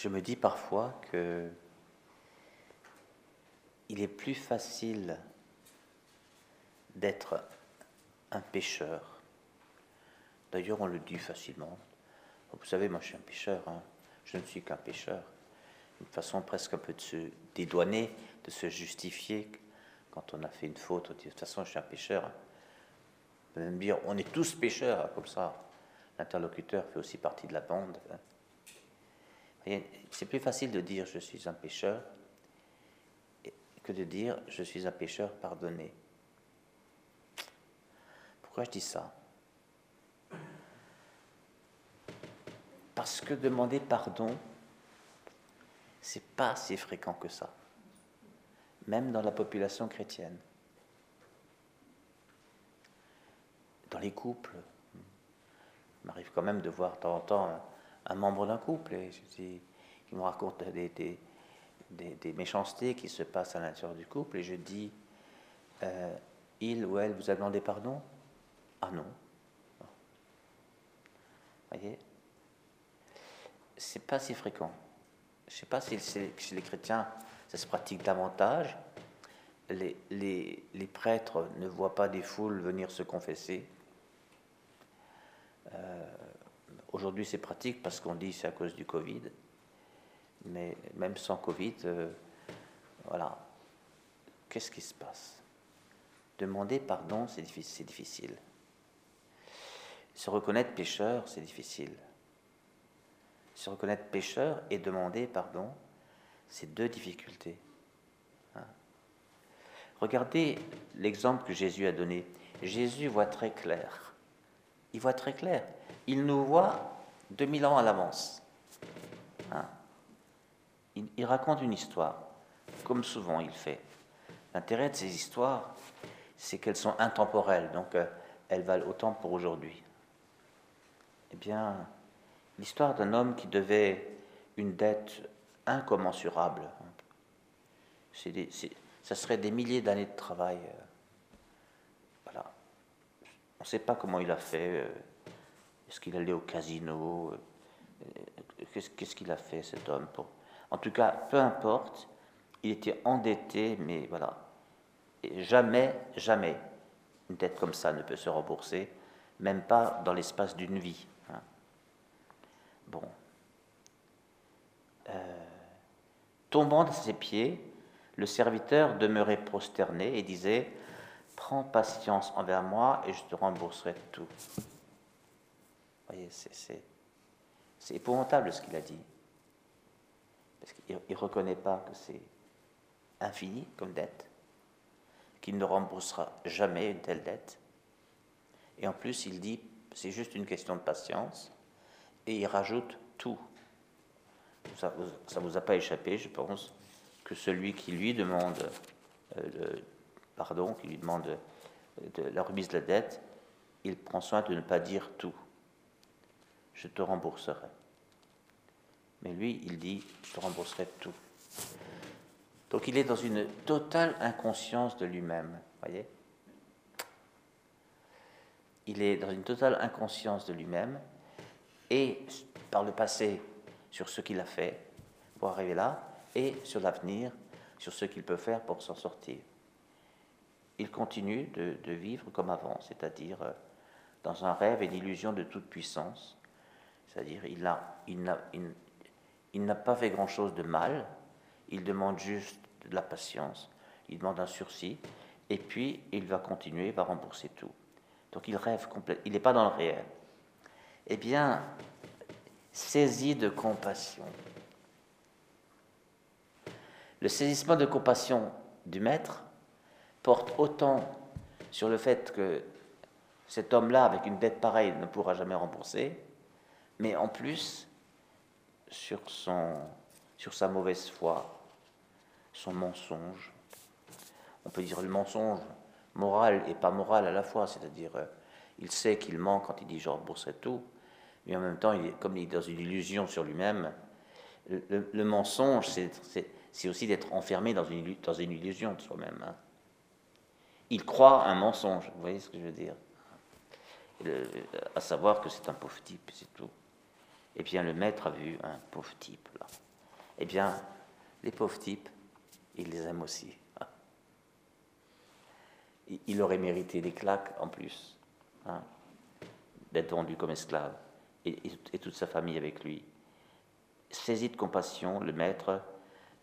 je me dis parfois que il est plus facile d'être un pécheur. D'ailleurs, on le dit facilement. Vous savez, moi je suis un pécheur, hein. je ne suis qu'un pécheur. Une façon presque un peu de se dédouaner, de se justifier quand on a fait une faute. De toute façon, je suis un pécheur. On peut même dire, on est tous pécheurs, hein, comme ça. L'interlocuteur fait aussi partie de la bande. Hein. C'est plus facile de dire je suis un pécheur que de dire je suis un pécheur pardonné. Pourquoi je dis ça? Parce que demander pardon, c'est pas si fréquent que ça, même dans la population chrétienne. Dans les couples, il m'arrive quand même de voir de temps en temps un, membre d'un couple et qui me raconte des, méchancetés qui se passent à l'intérieur du couple et je dis, euh, il ou elle vous a demandé pardon? Ah non. Vous voyez? C'est pas si fréquent. Je sais pas si chez les chrétiens ça se pratique davantage. Les, les, les, prêtres ne voient pas des foules venir se confesser. Euh, aujourd'hui, c'est pratique parce qu'on dit c'est à cause du Covid. Mais même sans Covid, euh, voilà. Qu'est-ce qui se passe? Demander pardon, c'est difficile. Se reconnaître pécheur, c'est difficile. Se reconnaître pécheur et demander pardon, c'est deux difficultés. Hein. Regardez l'exemple que Jésus a donné. Jésus voit très clair. Il voit très clair. Il nous voit 2000 ans à l'avance. Hein il, raconte une histoire, comme souvent il fait. L'intérêt de ces histoires, c'est qu'elles sont intemporelles, donc euh, elles valent autant pour aujourd'hui. Eh bien, l'histoire d'un homme qui devait une dette incommensurable, ça serait des milliers d'années de travail. Euh, voilà. On ne sait pas comment il a fait. Euh, est-ce qu'il allait au casino Qu'est-ce qu'il a fait, cet homme, en tout cas, peu importe, il était endetté, mais voilà. jamais, jamais, une dette comme ça ne peut se rembourser, même pas dans l'espace d'une vie. Hein. Bon. Euh, tombant à ses pieds, le serviteur demeurait prosterné et disait Prends patience envers moi et je te rembourserai tout. Voyez, c'est épouvantable ce qu'il a dit parce qu'il ne reconnaît pas que c'est infini comme dette, qu'il ne remboursera jamais une telle dette. Et en plus, il dit, c'est juste une question de patience, et il rajoute tout. Ça ne vous a pas échappé, je pense, que celui qui lui demande euh, pardon, qui lui demande de la remise de la dette, il prend soin de ne pas dire tout. Je te rembourserai. Mais lui, il dit, je te rembourserai tout. Donc il est dans une totale inconscience de lui-même, voyez Il est dans une totale inconscience de lui-même et par le passé sur ce qu'il a fait pour arriver là et sur l'avenir, sur ce qu'il peut faire pour s'en sortir. Il continue de, vivre comme avant, c'est-à-dire euh, dans un rêve et l'illusion de toute puissance. C'est-à-dire il, n'a pas fait grand-chose de mal, il demande juste de la patience, il demande un sursis, et puis il va continuer, il va rembourser tout. Donc il rêve complètement, il n'est pas dans le réel. Eh bien, saisi de compassion. Le saisissement de compassion du maître porte autant sur le fait que cet homme-là, avec une dette pareille, ne pourra jamais rembourser, mais en plus, sur, son, sur sa mauvaise foi, son mensonge. On peut dire le mensonge moral et pas moral à la fois, c'est-à-dire euh, il sait qu'il ment quand il dit je rembourserai tout, mais en même temps, il est, comme il est dans une illusion sur lui-même, le, mensonge, c'est aussi d'être enfermé dans une, dans une illusion de soi-même. Hein. Il croit un mensonge, vous voyez ce que je veux dire? À savoir que c'est un pauvre type, c'est tout. Eh bien, le maître a vu un pauvre type là. eh bien, les pauvres types, il les aime aussi. Il aurait mérité des claques en plus, hein, d'être vendu comme esclave, et, et, toute sa famille avec lui. Saisi de compassion, le maître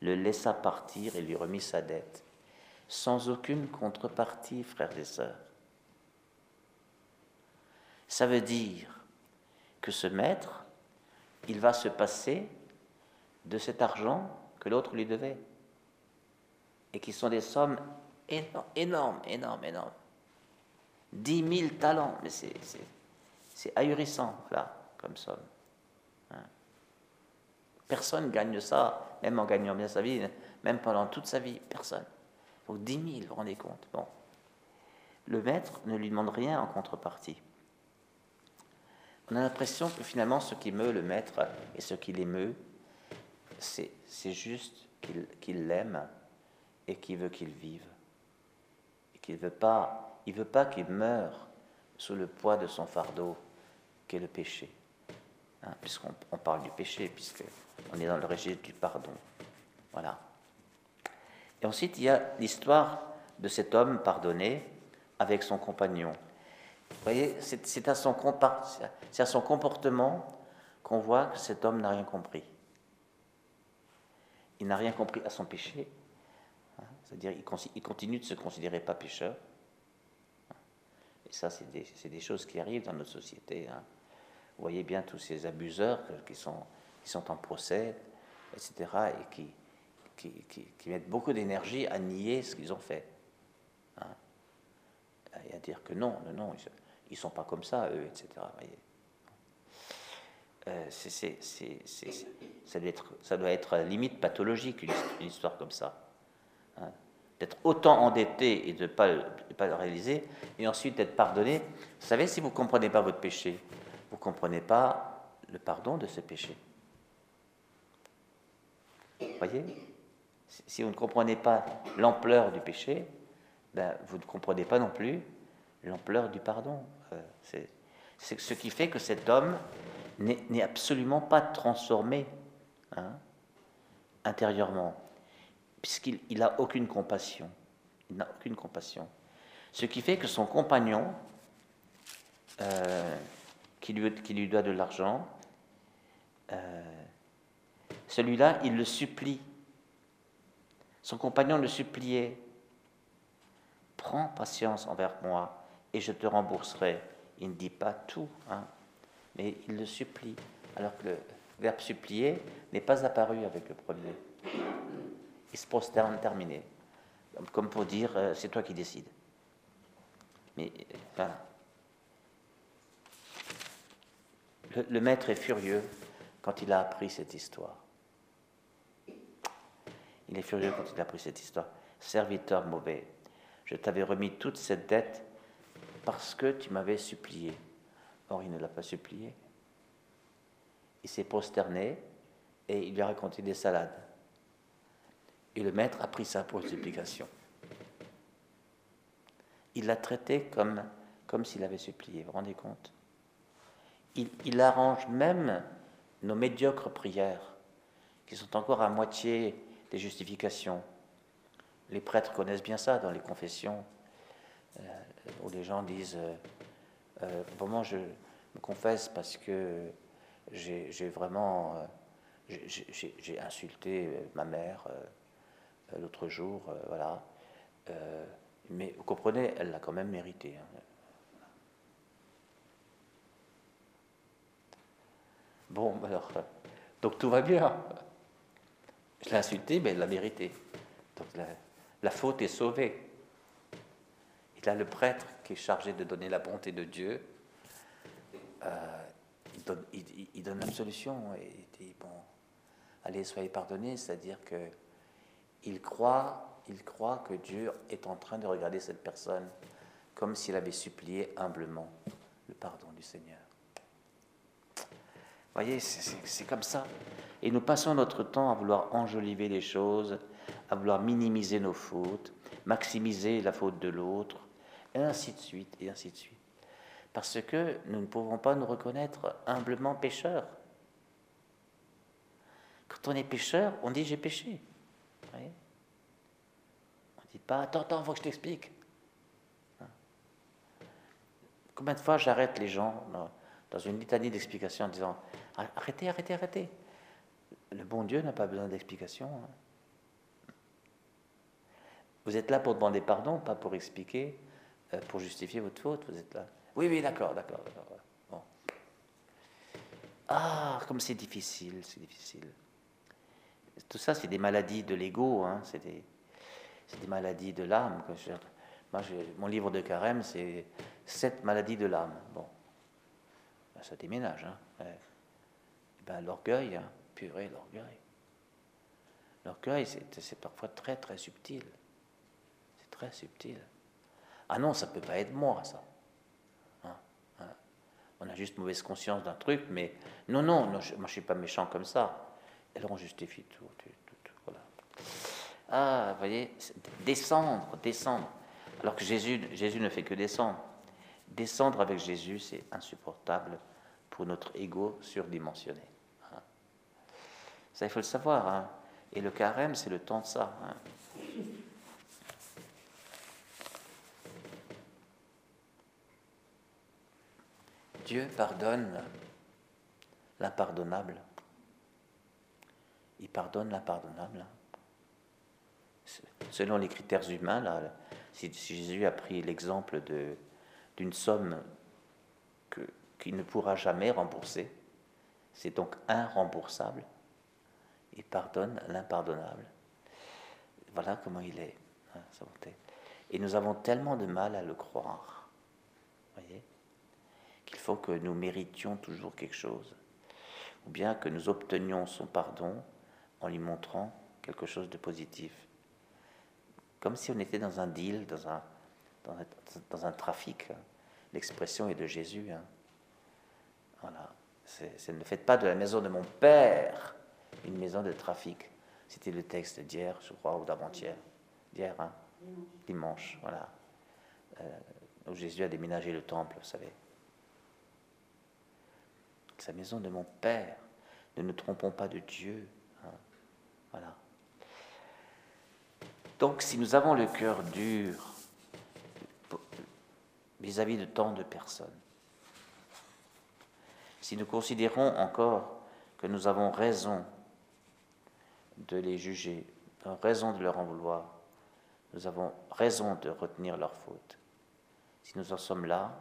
le laissa partir et lui remit sa dette, sans aucune contrepartie, frères et sœurs. Ça veut dire que ce maître, il va se passer de cet argent que l'autre lui devait, et qui sont des sommes énormes, énormes, énormes. Dix mille talents, mais c'est ahurissant, là, comme somme. Hein. Personne ne gagne ça, même en gagnant bien sa vie, même pendant toute sa vie, personne. Donc dix mille, vous vous rendez compte Bon. Le maître ne lui demande rien en contrepartie. On a l'impression que finalement, ce qui meut le maître et ce qui l'émeut, c'est juste qu'il l'aime et qu'il veut qu'il vive. Et qu'il veut pas, veut pas qu'il meure sous le poids de son fardeau, qu'est le péché. Hein, puisqu'on parle du péché, puisqu'on est dans le régime du pardon. Voilà. Et ensuite, il y a l'histoire de cet homme pardonné avec son compagnon. Vous voyez, c'est à, son, comportement qu'on voit que cet homme n'a rien compris. Il n'a rien compris à son péché, hein, c'est-à-dire il, continue de se considérer pas pécheur. Et ça, c'est des, choses qui arrivent dans notre société. Hein. Vous voyez bien tous ces abuseurs qui sont, qui sont en procès, etc., et qui, mettent beaucoup d'énergie à nier ce qu'ils ont fait. À dire que non, non, ils ne sont pas comme ça, eux, etc. Euh, ça, doit être, être limite pathologique, une, histoire comme ça. Hein. D'être autant endetté et de ne pas, pas le réaliser, et ensuite d'être pardonné. Vous savez, si vous ne comprenez pas votre péché, vous ne comprenez pas le pardon de ce péché. Vous voyez Si vous ne comprenez pas l'ampleur du péché, ben, vous ne comprenez pas non plus l'ampleur du pardon. Euh, c'est ce qui fait que cet homme n'est absolument pas transformé hein, intérieurement, puisqu'il n'a aucune compassion. Il n'a aucune compassion. Ce qui fait que son compagnon, euh, qui, lui, qui, lui, doit de l'argent, euh, celui-là, il le supplie. Son compagnon le suppliait. Prends patience envers moi et je te rembourserai. Il ne dit pas tout, hein, mais il le supplie, alors que le verbe supplier n'est pas apparu avec le premier. Il se prosterne terminé, comme pour dire euh, c'est toi qui décides. Mais Le, le, maître est furieux quand il a appris cette histoire. Il est furieux quand il a appris cette histoire. Serviteur mauvais, je t'avais remis toute cette dette parce que tu m'avais supplié. Or, il ne l'a pas supplié. Il s'est prosterné et il lui a raconté des salades. Et le maître a pris ça pour une supplication. Il l'a traité comme, s'il avait supplié. Vous vous rendez compte? Il arrange même nos médiocres prières, qui sont encore à moitié des justifications. Les prêtres connaissent bien ça dans les confessions. Euh, où les gens disent euh, euh, Vraiment, je me confesse parce que j'ai vraiment. j'ai insulté ma mère l'autre jour, voilà. mais vous comprenez, elle l'a quand même mérité. Hein. Bon, alors, donc tout va bien. Je l'ai insulté, mais elle l'a mérité. Donc la faute est sauvée. A le prêtre qui est chargé de donner la bonté de Dieu. Euh, il, donne, l'absolution et dit bon, allez, soyez pardonnés, c'est-à-dire que il croit, il croit que Dieu est en train de regarder cette personne comme s'il avait supplié humblement le pardon du Seigneur. Vous voyez, c'est comme ça. Et nous passons notre temps à vouloir enjoliver les choses, à vouloir minimiser nos fautes, maximiser la faute de l'autre, et ainsi de suite, et ainsi de suite. Parce que nous ne pouvons pas nous reconnaître humblement pécheurs. Quand on est pécheur, on dit j'ai péché. on ne dit pas attends, attends, faut que je t'explique. Hein? Combien de fois j'arrête les gens dans une litanie d'explications en disant arrêtez, arrêtez, arrêtez. Le bon Dieu n'a pas besoin d'explication. Hein. Vous êtes là pour demander pardon, pas pour expliquer, pour justifier votre faute. Vous êtes là. Oui, oui, d'accord, d'accord, Bon. Ah, comme c'est difficile, c'est difficile. Tout ça, c'est des maladies de l'ego, hein, c'est des, des, maladies de l'âme. Moi, mon livre de carême, c'est sept maladies de l'âme. Bon, ben, ça déménage. Hein. Ben, l'orgueil, hein, purée, l'orgueil. L'orgueil, c'est parfois très, très subtil. C'est très subtil. Ah non, ça ne peut pas être moi, ça. Hein, hein. On a juste mauvaise conscience d'un truc, mais non, non, moi je ne suis pas méchant comme ça. Et là, on justifie tout. voilà. Ah, vous voyez, descendre, descendre. Alors que Jésus, Jésus ne fait que descendre. Descendre avec Jésus, c'est insupportable pour notre ego surdimensionné. Hein. Ça, il faut le savoir. Et le carême, c'est le temps de ça. Dieu pardonne l'impardonnable. Il pardonne l'impardonnable. Selon les critères humains, si, Jésus a pris l'exemple d'une somme qu'il ne pourra jamais rembourser, c'est donc irremboursable. Il pardonne l'impardonnable. Voilà comment il est. Hein, Et nous avons tellement de mal à le croire. Faut que nous méritions toujours quelque chose, ou bien que nous obtenions son pardon en lui montrant quelque chose de positif. Comme si on était dans un deal, dans un, dans un, trafic. L'expression est de Jésus. Hein. Voilà. C'est, ne faites pas de la maison de mon Père une maison de trafic. C'était le texte d'hier, je crois, ou d'avant-hier. D'hier, hein Dimanche, voilà. Euh, où Jésus a déménagé le temple, vous savez sa maison de mon Père. Ne nous trompons pas de Dieu. Hein. Voilà. Donc si nous avons le cœur dur vis-à-vis de tant de personnes, si nous considérons encore que nous avons raison de les juger, raison de leur en vouloir, nous avons raison de retenir leurs fautes, si nous en sommes là,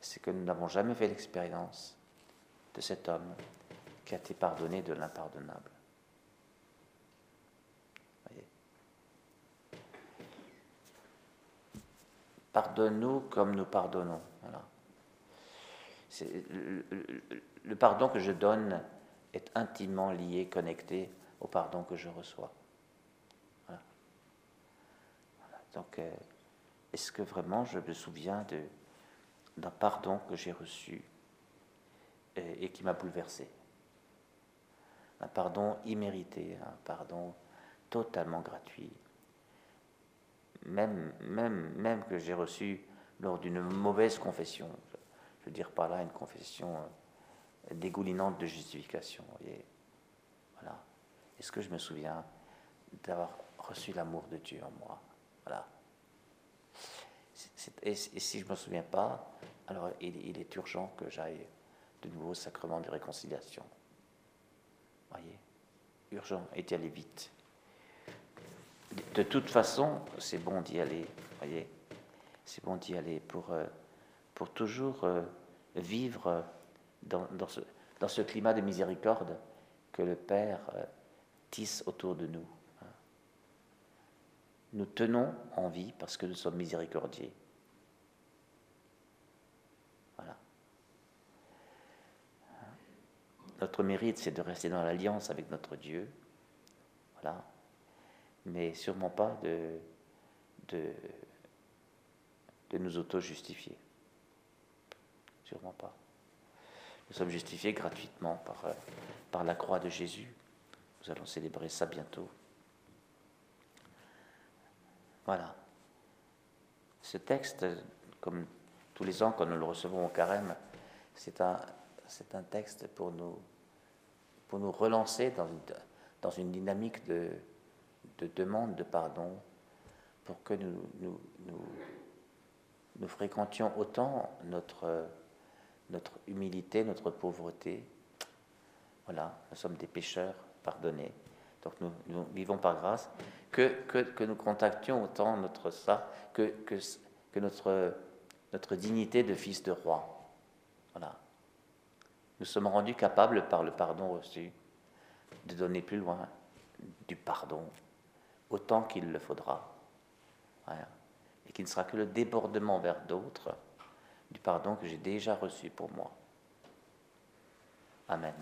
c'est que nous n'avons jamais fait l'expérience de cet homme qui a été pardonné de l'impardonnable. Pardonne-nous comme nous pardonnons. Le, pardon que je donne est intimement lié, connecté au pardon que je reçois. Donc, euh, est-ce que vraiment je me souviens d'un pardon que j'ai reçu et, qui m'a bouleversé. Un pardon immérité, un pardon totalement gratuit. Même, même, même que j'ai reçu lors d'une mauvaise confession, je veux dire par là une confession euh, dégoulinante de justification. voilà. Est-ce que je me souviens d'avoir reçu l'amour de Dieu en moi? Voilà. et, si je ne me souviens pas, alors il est urgent que j'aille de nouveau sacrement de réconciliation. Voyez Urgent, et d'y aller vite. De toute façon, c'est bon d'y aller, voyez C'est bon d'y aller pour, euh, pour toujours euh, vivre dans, dans, ce, dans, ce, climat de miséricorde que le Père euh, tisse autour de nous. Hein. Nous tenons en vie parce que nous sommes miséricordiers. Notre mérite, c'est de rester dans l'alliance avec notre Dieu. Voilà. Mais sûrement pas de, de, nous auto-justifier. Sûrement pas. Nous sommes justifiés gratuitement par, euh, par la croix de Jésus. Nous allons célébrer ça bientôt. Voilà. Ce texte, comme tous les ans quand nous le recevons au carême, c'est un, c'est un texte pour nous pour nous relancer dans une, dans une dynamique de, de demande de pardon, pour que nous, nous, nous, fréquentions autant notre, notre humilité, notre pauvreté. Voilà, nous sommes des pécheurs pardonnés. Donc nous, nous vivons par grâce, que, que, que, nous contactions autant notre ça, que, que, que notre, notre dignité de fils de roi. Voilà. Nous sommes rendus capables, par le pardon reçu, de donner plus loin du pardon, autant qu'il le faudra. Et qui ne sera que le débordement vers d'autres du pardon que j'ai déjà reçu pour moi. Amen.